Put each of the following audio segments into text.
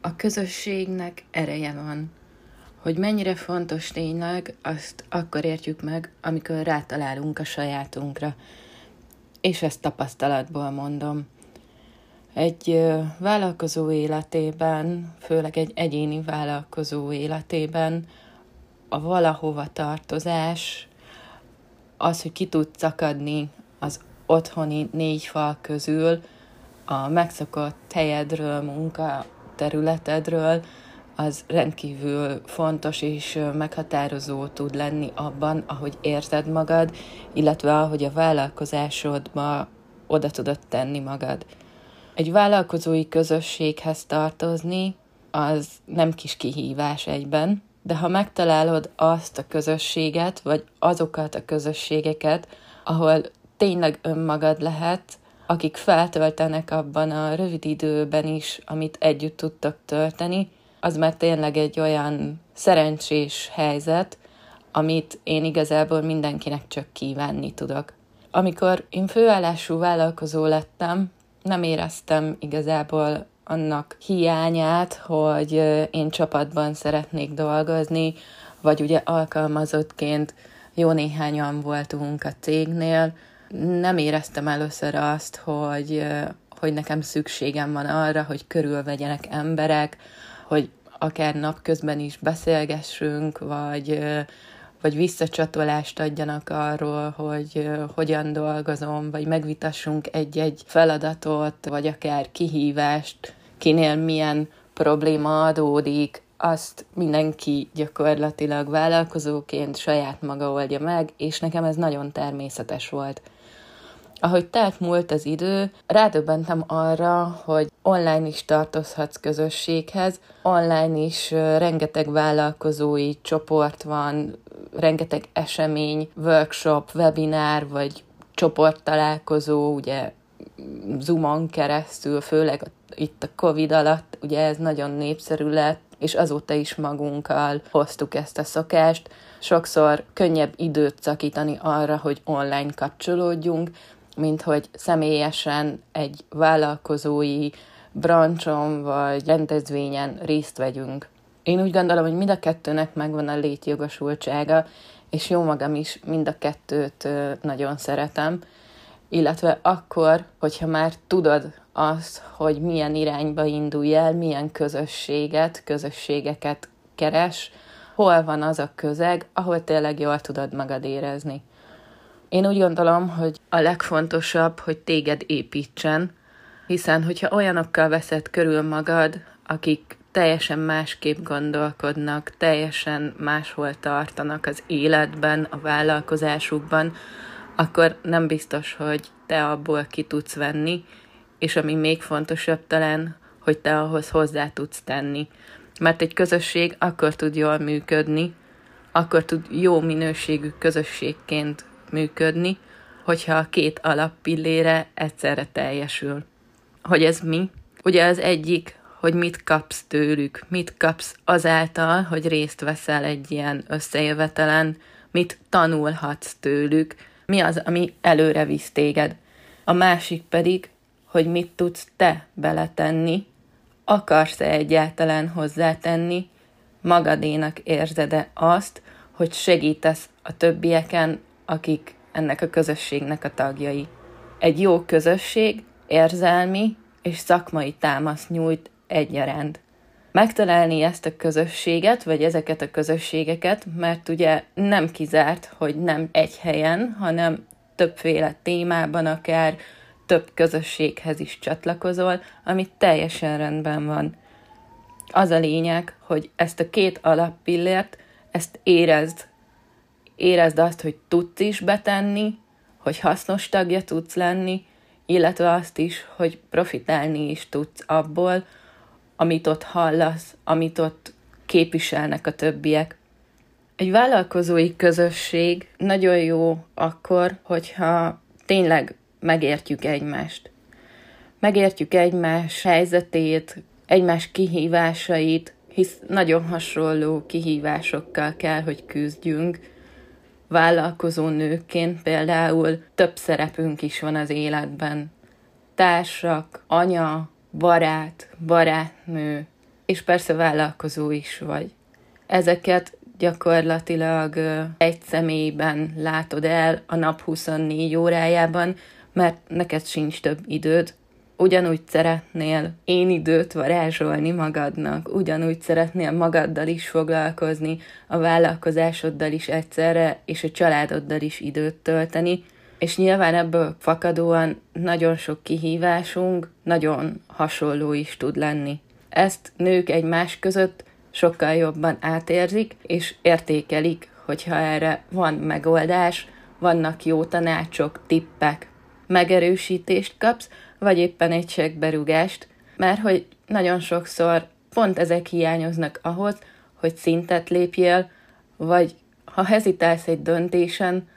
A közösségnek ereje van. Hogy mennyire fontos tényleg, azt akkor értjük meg, amikor rátalálunk a sajátunkra. És ezt tapasztalatból mondom. Egy vállalkozó életében, főleg egy egyéni vállalkozó életében a valahova tartozás, az, hogy ki tud szakadni az otthoni négy fal közül, a megszokott helyedről, munka területedről, az rendkívül fontos és meghatározó tud lenni abban, ahogy érzed magad, illetve ahogy a vállalkozásodba oda tudod tenni magad. Egy vállalkozói közösséghez tartozni, az nem kis kihívás egyben, de ha megtalálod azt a közösséget, vagy azokat a közösségeket, ahol tényleg önmagad lehet, akik feltöltenek abban a rövid időben is, amit együtt tudtak tölteni, az már tényleg egy olyan szerencsés helyzet, amit én igazából mindenkinek csak kívánni tudok. Amikor én főállású vállalkozó lettem, nem éreztem igazából annak hiányát, hogy én csapatban szeretnék dolgozni, vagy ugye alkalmazottként jó néhányan voltunk a cégnél, nem éreztem először azt, hogy, hogy nekem szükségem van arra, hogy körülvegyenek emberek, hogy akár napközben is beszélgessünk, vagy, vagy visszacsatolást adjanak arról, hogy hogyan dolgozom, vagy megvitassunk egy-egy feladatot, vagy akár kihívást, kinél milyen probléma adódik, azt mindenki gyakorlatilag vállalkozóként saját maga oldja meg, és nekem ez nagyon természetes volt. Ahogy telt múlt az idő, rádöbbentem arra, hogy online is tartozhatsz közösséghez, online is rengeteg vállalkozói csoport van, rengeteg esemény, workshop, webinár, vagy csoporttalálkozó, ugye Zoomon keresztül, főleg itt a Covid alatt, ugye ez nagyon népszerű lett, és azóta is magunkkal hoztuk ezt a szokást. Sokszor könnyebb időt szakítani arra, hogy online kapcsolódjunk, mint hogy személyesen egy vállalkozói brancson vagy rendezvényen részt vegyünk. Én úgy gondolom, hogy mind a kettőnek megvan a létjogosultsága, és jó magam is mind a kettőt nagyon szeretem, illetve akkor, hogyha már tudod azt, hogy milyen irányba indulj el, milyen közösséget, közösségeket keres, hol van az a közeg, ahol tényleg jól tudod magad érezni. Én úgy gondolom, hogy a legfontosabb, hogy téged építsen, hiszen hogyha olyanokkal veszed körül magad, akik teljesen másképp gondolkodnak, teljesen máshol tartanak az életben, a vállalkozásukban, akkor nem biztos, hogy te abból ki tudsz venni, és ami még fontosabb talán, hogy te ahhoz hozzá tudsz tenni. Mert egy közösség akkor tud jól működni, akkor tud jó minőségű közösségként működni, hogyha a két alappillére egyszerre teljesül. Hogy ez mi? Ugye az egyik, hogy mit kapsz tőlük, mit kapsz azáltal, hogy részt veszel egy ilyen összejövetelen, mit tanulhatsz tőlük, mi az, ami előre visz téged. A másik pedig, hogy mit tudsz te beletenni, akarsz-e egyáltalán hozzátenni, magadénak érzed-e azt, hogy segítesz a többieken akik ennek a közösségnek a tagjai. Egy jó közösség érzelmi és szakmai támaszt nyújt egyaránt. Megtalálni ezt a közösséget, vagy ezeket a közösségeket, mert ugye nem kizárt, hogy nem egy helyen, hanem többféle témában akár több közösséghez is csatlakozol, ami teljesen rendben van. Az a lényeg, hogy ezt a két alappillért, ezt érezd érezd azt, hogy tudsz is betenni, hogy hasznos tagja tudsz lenni, illetve azt is, hogy profitálni is tudsz abból, amit ott hallasz, amit ott képviselnek a többiek. Egy vállalkozói közösség nagyon jó akkor, hogyha tényleg megértjük egymást. Megértjük egymás helyzetét, egymás kihívásait, hisz nagyon hasonló kihívásokkal kell, hogy küzdjünk, vállalkozó nőként például több szerepünk is van az életben. Társak, anya, barát, barátnő, és persze vállalkozó is vagy. Ezeket gyakorlatilag egy személyben látod el a nap 24 órájában, mert neked sincs több időd. Ugyanúgy szeretnél én időt varázsolni magadnak, ugyanúgy szeretnél magaddal is foglalkozni, a vállalkozásoddal is egyszerre, és a családoddal is időt tölteni, és nyilván ebből fakadóan nagyon sok kihívásunk nagyon hasonló is tud lenni. Ezt nők egymás között sokkal jobban átérzik, és értékelik, hogyha erre van megoldás, vannak jó tanácsok, tippek, megerősítést kapsz, vagy éppen egy segberúgást, mert hogy nagyon sokszor pont ezek hiányoznak ahhoz, hogy szintet lépjél, vagy ha hezitálsz egy döntésen,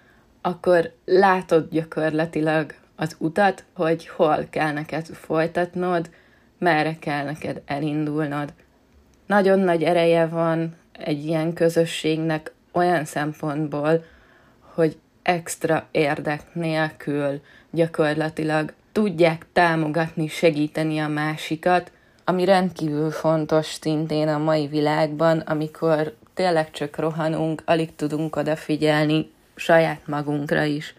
akkor látod gyakorlatilag az utat, hogy hol kell neked folytatnod, merre kell neked elindulnod. Nagyon nagy ereje van egy ilyen közösségnek olyan szempontból, hogy extra érdek nélkül gyakorlatilag tudják támogatni, segíteni a másikat, ami rendkívül fontos szintén a mai világban, amikor tényleg csak rohanunk, alig tudunk odafigyelni saját magunkra is.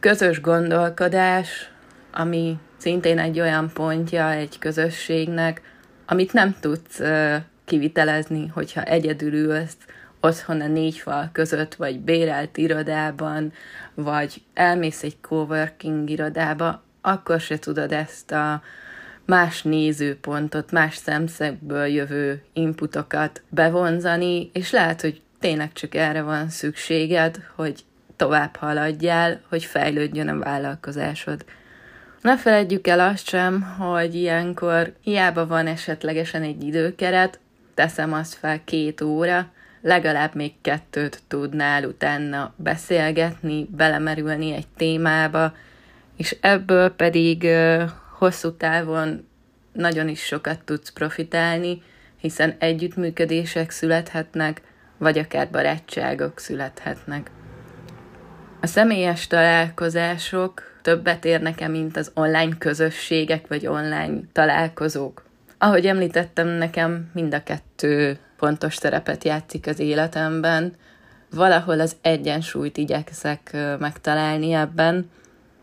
Közös gondolkodás, ami szintén egy olyan pontja egy közösségnek, amit nem tudsz uh, kivitelezni, hogyha egyedül ülsz otthon a négy fal között, vagy bérelt irodában, vagy elmész egy coworking irodába, akkor se tudod ezt a más nézőpontot, más szemszögből jövő inputokat bevonzani, és lehet, hogy tényleg csak erre van szükséged, hogy tovább haladjál, hogy fejlődjön a vállalkozásod. Ne feledjük el azt sem, hogy ilyenkor hiába van esetlegesen egy időkeret, teszem azt fel két óra, legalább még kettőt tudnál utána beszélgetni, belemerülni egy témába, és ebből pedig hosszú távon nagyon is sokat tudsz profitálni, hiszen együttműködések születhetnek, vagy akár barátságok születhetnek. A személyes találkozások többet érnek-e, mint az online közösségek vagy online találkozók? Ahogy említettem, nekem mind a kettő fontos szerepet játszik az életemben. Valahol az egyensúlyt igyekszek megtalálni ebben.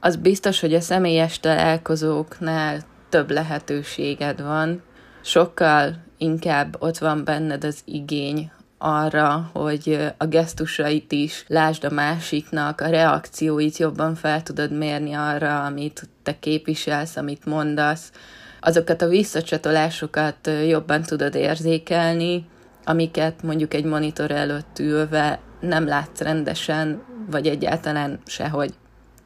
Az biztos, hogy a személyes találkozóknál több lehetőséged van, sokkal inkább ott van benned az igény arra, hogy a gesztusait is lásd a másiknak, a reakcióit jobban fel tudod mérni arra, amit te képviselsz, amit mondasz, azokat a visszacsatolásokat jobban tudod érzékelni, amiket mondjuk egy monitor előtt ülve nem látsz rendesen, vagy egyáltalán sehogy.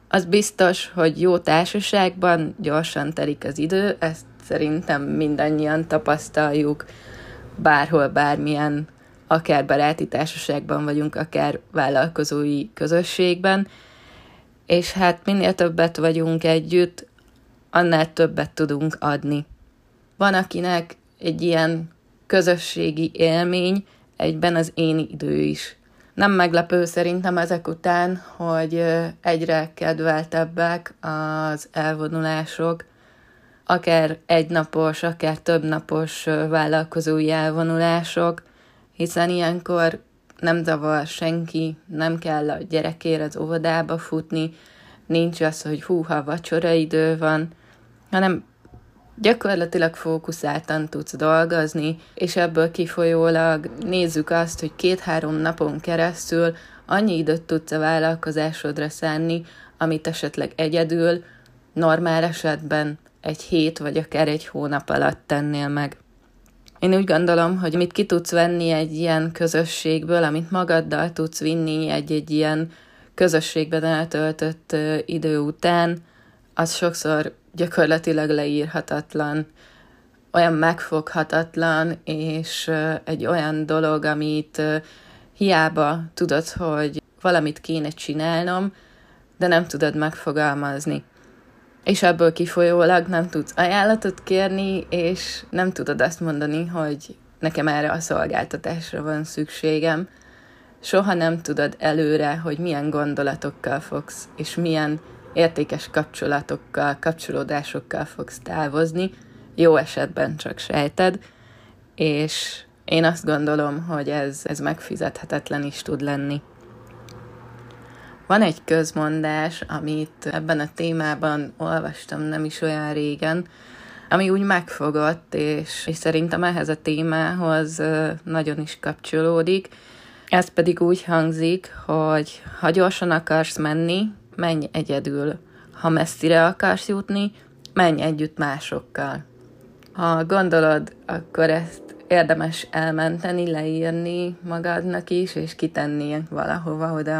Az biztos, hogy jó társaságban gyorsan telik az idő, ezt szerintem mindannyian tapasztaljuk, bárhol, bármilyen akár baráti társaságban vagyunk, akár vállalkozói közösségben, és hát minél többet vagyunk együtt, annál többet tudunk adni. Van, akinek egy ilyen közösségi élmény egyben az én idő is. Nem meglepő szerintem ezek után, hogy egyre kedveltebbek az elvonulások, akár egynapos, akár többnapos vállalkozói elvonulások, hiszen ilyenkor nem zavar senki, nem kell a gyerekére az óvodába futni, nincs az, hogy húha, vacsora idő van, hanem gyakorlatilag fókuszáltan tudsz dolgozni, és ebből kifolyólag nézzük azt, hogy két-három napon keresztül annyi időt tudsz a vállalkozásodra szánni, amit esetleg egyedül, normál esetben egy hét vagy akár egy hónap alatt tennél meg. Én úgy gondolom, hogy mit ki tudsz venni egy ilyen közösségből, amit magaddal tudsz vinni egy-egy ilyen közösségben eltöltött idő után, az sokszor gyakorlatilag leírhatatlan, olyan megfoghatatlan, és egy olyan dolog, amit hiába tudod, hogy valamit kéne csinálnom, de nem tudod megfogalmazni és ebből kifolyólag nem tudsz ajánlatot kérni, és nem tudod azt mondani, hogy nekem erre a szolgáltatásra van szükségem. Soha nem tudod előre, hogy milyen gondolatokkal fogsz, és milyen értékes kapcsolatokkal, kapcsolódásokkal fogsz távozni, jó esetben csak sejted, és én azt gondolom, hogy ez, ez megfizethetetlen is tud lenni. Van egy közmondás, amit ebben a témában olvastam nem is olyan régen, ami úgy megfogott, és, és szerintem ehhez a témához nagyon is kapcsolódik. Ez pedig úgy hangzik, hogy ha gyorsan akarsz menni, menj egyedül. Ha messzire akarsz jutni, menj együtt másokkal. Ha gondolod, akkor ezt érdemes elmenteni, leírni magadnak is, és kitenni valahova oda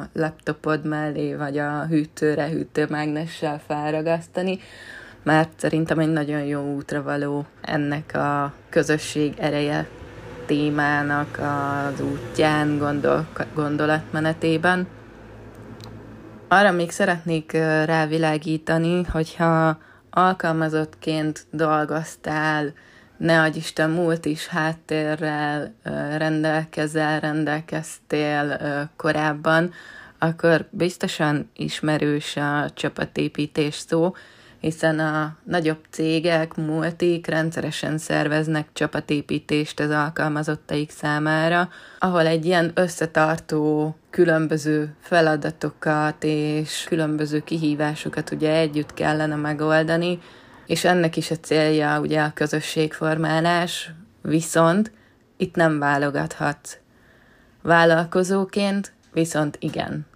a laptopod mellé, vagy a hűtőre hűtőmágnessel felragasztani, mert szerintem egy nagyon jó útra való ennek a közösség ereje témának az útján, gondol, gondolatmenetében. Arra még szeretnék rávilágítani, hogyha alkalmazottként dolgoztál, ne adj Isten múlt is háttérrel rendelkezel, rendelkeztél korábban, akkor biztosan ismerős a csapatépítés szó, hiszen a nagyobb cégek, multik rendszeresen szerveznek csapatépítést az alkalmazottaik számára, ahol egy ilyen összetartó különböző feladatokat és különböző kihívásokat ugye együtt kellene megoldani, és ennek is a célja ugye a közösségformálás, viszont itt nem válogathatsz. Vállalkozóként viszont igen.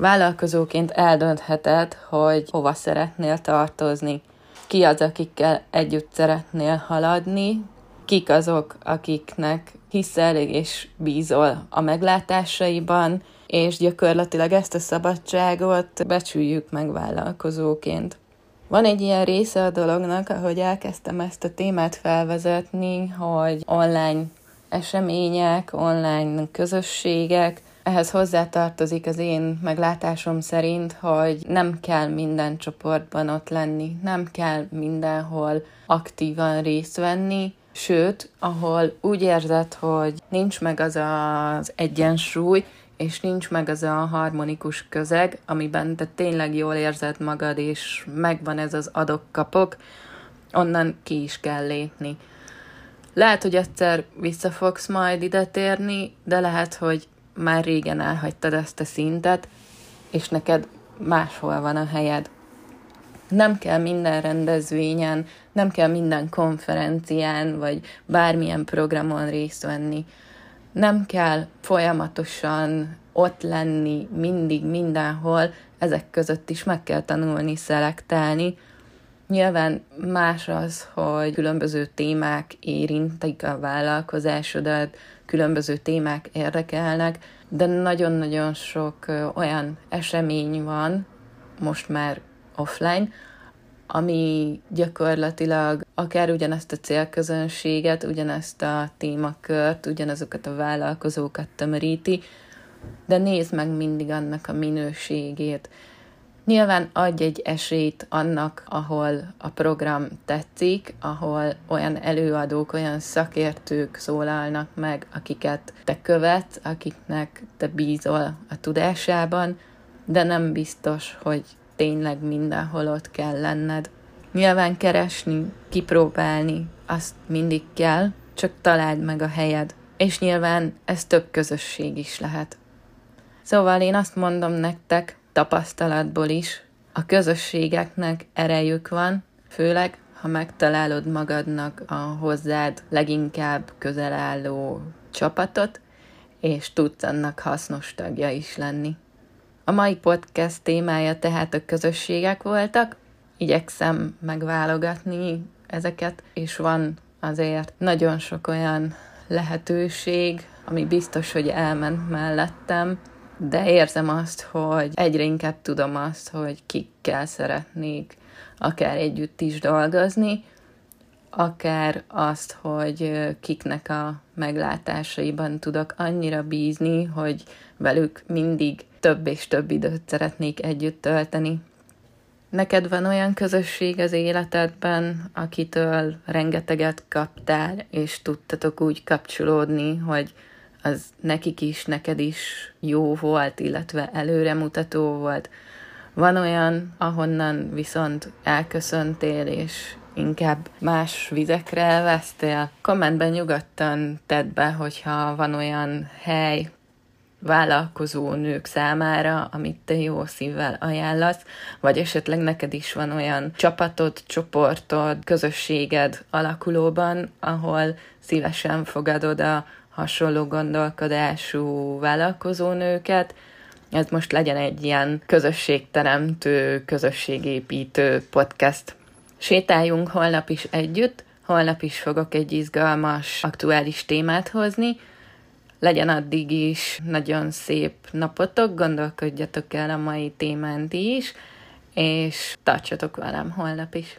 Vállalkozóként eldöntheted, hogy hova szeretnél tartozni, ki az, akikkel együtt szeretnél haladni, kik azok, akiknek hiszel és bízol a meglátásaiban, és gyakorlatilag ezt a szabadságot becsüljük meg vállalkozóként. Van egy ilyen része a dolognak, ahogy elkezdtem ezt a témát felvezetni, hogy online események, online közösségek, ehhez hozzátartozik az én meglátásom szerint, hogy nem kell minden csoportban ott lenni, nem kell mindenhol aktívan részt venni, sőt, ahol úgy érzed, hogy nincs meg az az egyensúly, és nincs meg az a harmonikus közeg, amiben te tényleg jól érzed magad, és megvan ez az adok-kapok, onnan ki is kell lépni. Lehet, hogy egyszer vissza fogsz majd ide térni, de lehet, hogy már régen elhagytad ezt a szintet, és neked máshol van a helyed. Nem kell minden rendezvényen, nem kell minden konferencián, vagy bármilyen programon részt venni. Nem kell folyamatosan ott lenni mindig, mindenhol, ezek között is meg kell tanulni, szelektálni. Nyilván más az, hogy különböző témák érintik a vállalkozásodat, különböző témák érdekelnek, de nagyon-nagyon sok olyan esemény van, most már offline, ami gyakorlatilag akár ugyanezt a célközönséget, ugyanezt a témakört, ugyanazokat a vállalkozókat tömöríti, de nézd meg mindig annak a minőségét. Nyilván adj egy esélyt annak, ahol a program tetszik, ahol olyan előadók, olyan szakértők szólalnak meg, akiket te követsz, akiknek te bízol a tudásában, de nem biztos, hogy tényleg mindenhol ott kell lenned. Nyilván keresni, kipróbálni, azt mindig kell, csak találd meg a helyed. És nyilván ez több közösség is lehet. Szóval én azt mondom nektek, tapasztalatból is, a közösségeknek erejük van, főleg, ha megtalálod magadnak a hozzád leginkább közel álló csapatot, és tudsz annak hasznos tagja is lenni. A mai podcast témája tehát a közösségek voltak, igyekszem megválogatni ezeket, és van azért nagyon sok olyan lehetőség, ami biztos, hogy elment mellettem, de érzem azt, hogy egyre inkább tudom azt, hogy kikkel szeretnék akár együtt is dolgozni, akár azt, hogy kiknek a meglátásaiban tudok annyira bízni, hogy velük mindig több és több időt szeretnék együtt tölteni. Neked van olyan közösség az életedben, akitől rengeteget kaptál, és tudtatok úgy kapcsolódni, hogy az nekik is, neked is jó volt, illetve előremutató volt. Van olyan, ahonnan viszont elköszöntél, és inkább más vizekre elvesztél? Kommentben nyugodtan tedd be, hogyha van olyan hely, vállalkozó nők számára, amit te jó szívvel ajánlasz, vagy esetleg neked is van olyan csapatod, csoportod, közösséged alakulóban, ahol szívesen fogadod a hasonló gondolkodású vállalkozó nőket, ez most legyen egy ilyen közösségteremtő, közösségépítő podcast. Sétáljunk holnap is együtt, holnap is fogok egy izgalmas, aktuális témát hozni, legyen addig is nagyon szép napotok, gondolkodjatok el a mai témán is, és tartsatok velem holnap is.